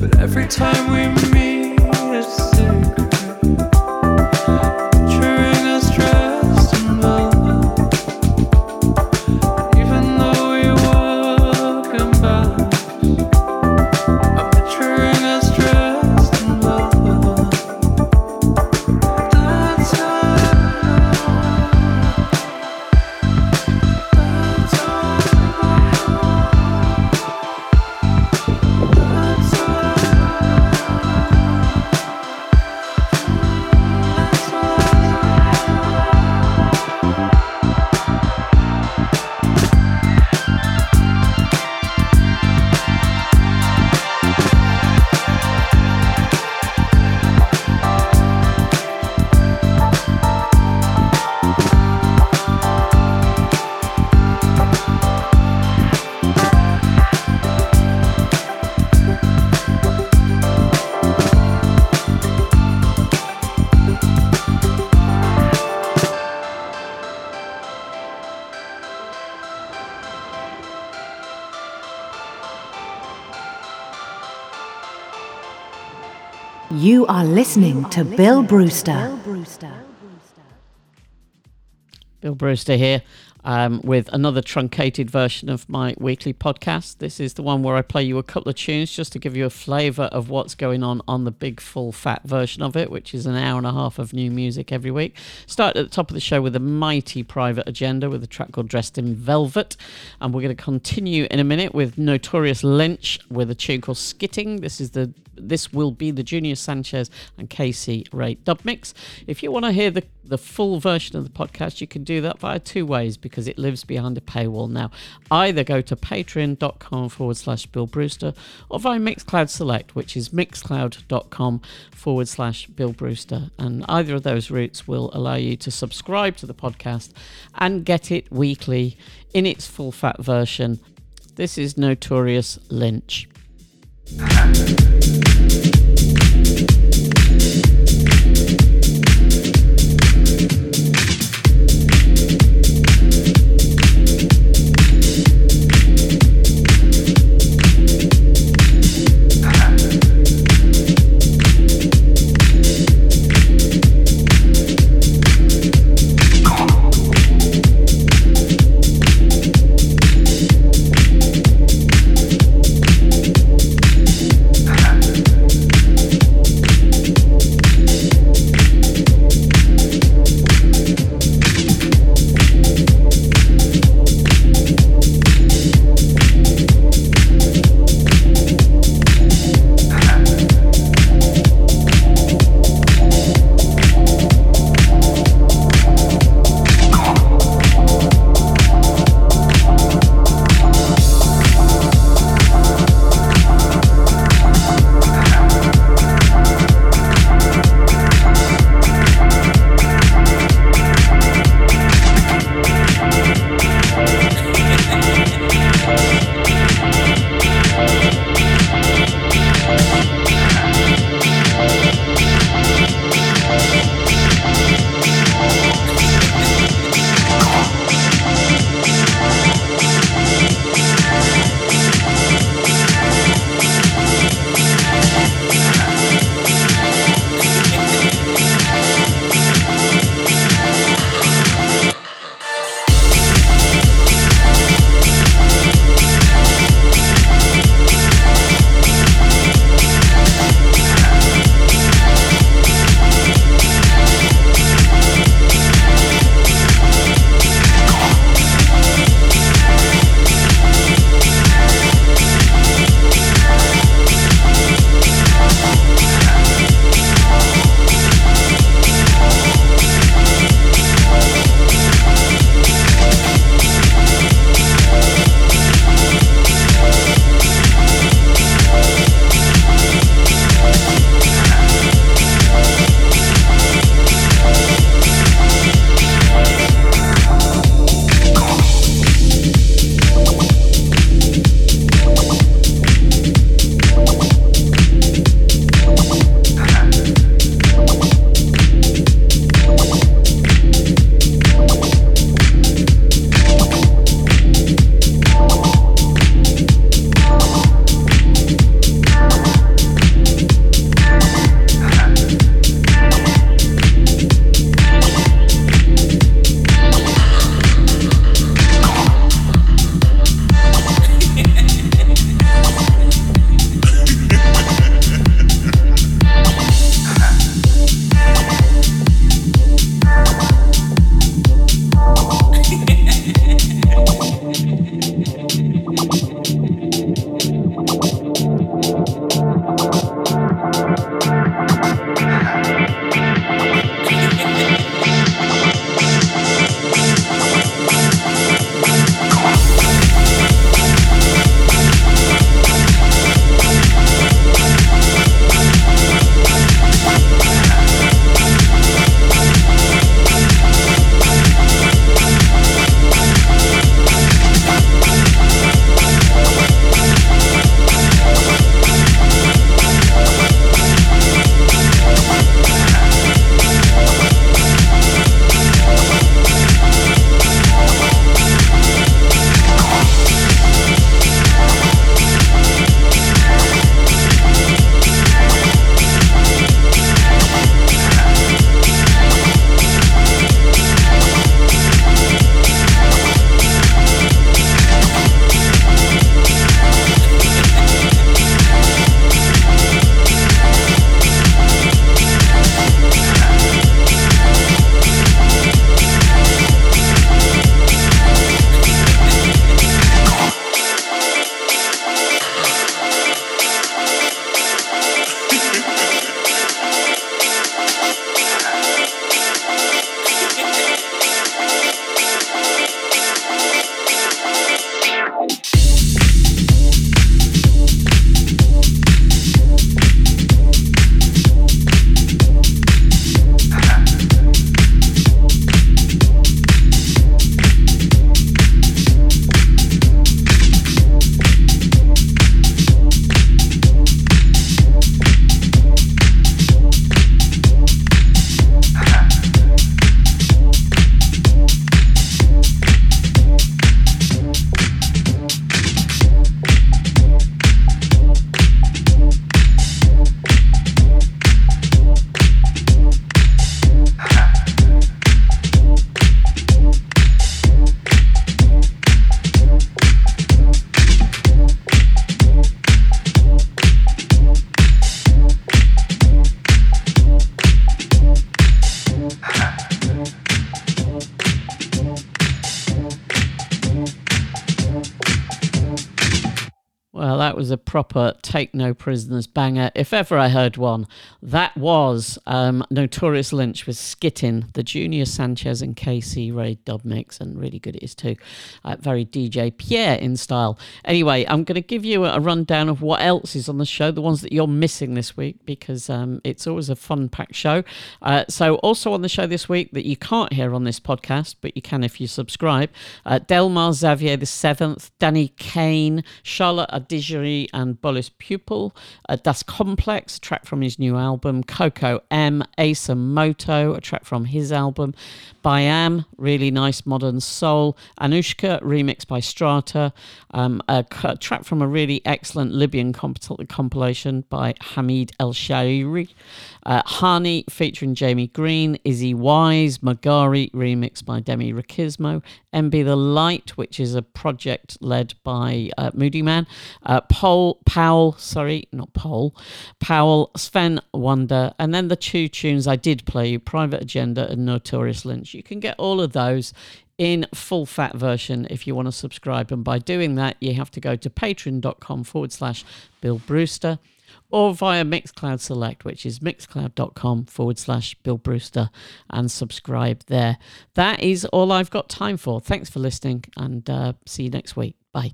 But every time we meet, it's You are listening to Bill Brewster. Bill Brewster here um, with another truncated version of my weekly podcast. This is the one where I play you a couple of tunes just to give you a flavour of what's going on on the big, full, fat version of it, which is an hour and a half of new music every week. Start at the top of the show with a mighty private agenda with a track called Dressed in Velvet. And we're going to continue in a minute with Notorious Lynch with a tune called Skitting. This is the this will be the Junior Sanchez and Casey Ray dub mix. If you want to hear the, the full version of the podcast, you can do that via two ways because it lives behind a paywall now. Either go to patreon.com forward slash Bill Brewster or via Mixcloud Select, which is mixcloud.com forward slash Bill Brewster. And either of those routes will allow you to subscribe to the podcast and get it weekly in its full fat version. This is Notorious Lynch. proper take no prisoners banger, if ever I heard one. That was um, Notorious Lynch with Skittin, the Junior Sanchez and KC Ray dub mix, and really good it is too. Uh, very DJ Pierre in style. Anyway, I'm going to give you a rundown of what else is on the show, the ones that you're missing this week, because um, it's always a fun packed show. Uh, so, also on the show this week that you can't hear on this podcast, but you can if you subscribe, uh, Delmar Xavier the Seventh, Danny Kane, Charlotte Adigéry and Bolis Pupul, uh, Das Komplex, a track from his new album, Coco Em, Asa Moto, a track from his album, Byamm, really nice modern soul, Anushka, remixed by Str4ta, um, a, a, track from a really excellent Libyan comp- compilation by Hamid El Shaeri, uh, Hani featuring Jamie Green, Izzy Wise, Magari, remixed by Demi Riquismo, MB The Light, which is a project led by uh, Moodymann, uh, Paul, Powell, sorry, not Paul, Powell, Sven Wunder, and then the two tunes I did play you, Private Agenda and Notorious Lynch. You can get all of those in full fat version if you want to subscribe. And by doing that, you have to go to patreon.com forward slash Bill Brewster or via Mixcloud Select, which is mixcloud.com forward slash Bill Brewster, and subscribe there. That is all I've got time for. Thanks for listening, and uh, see you next week. Bye.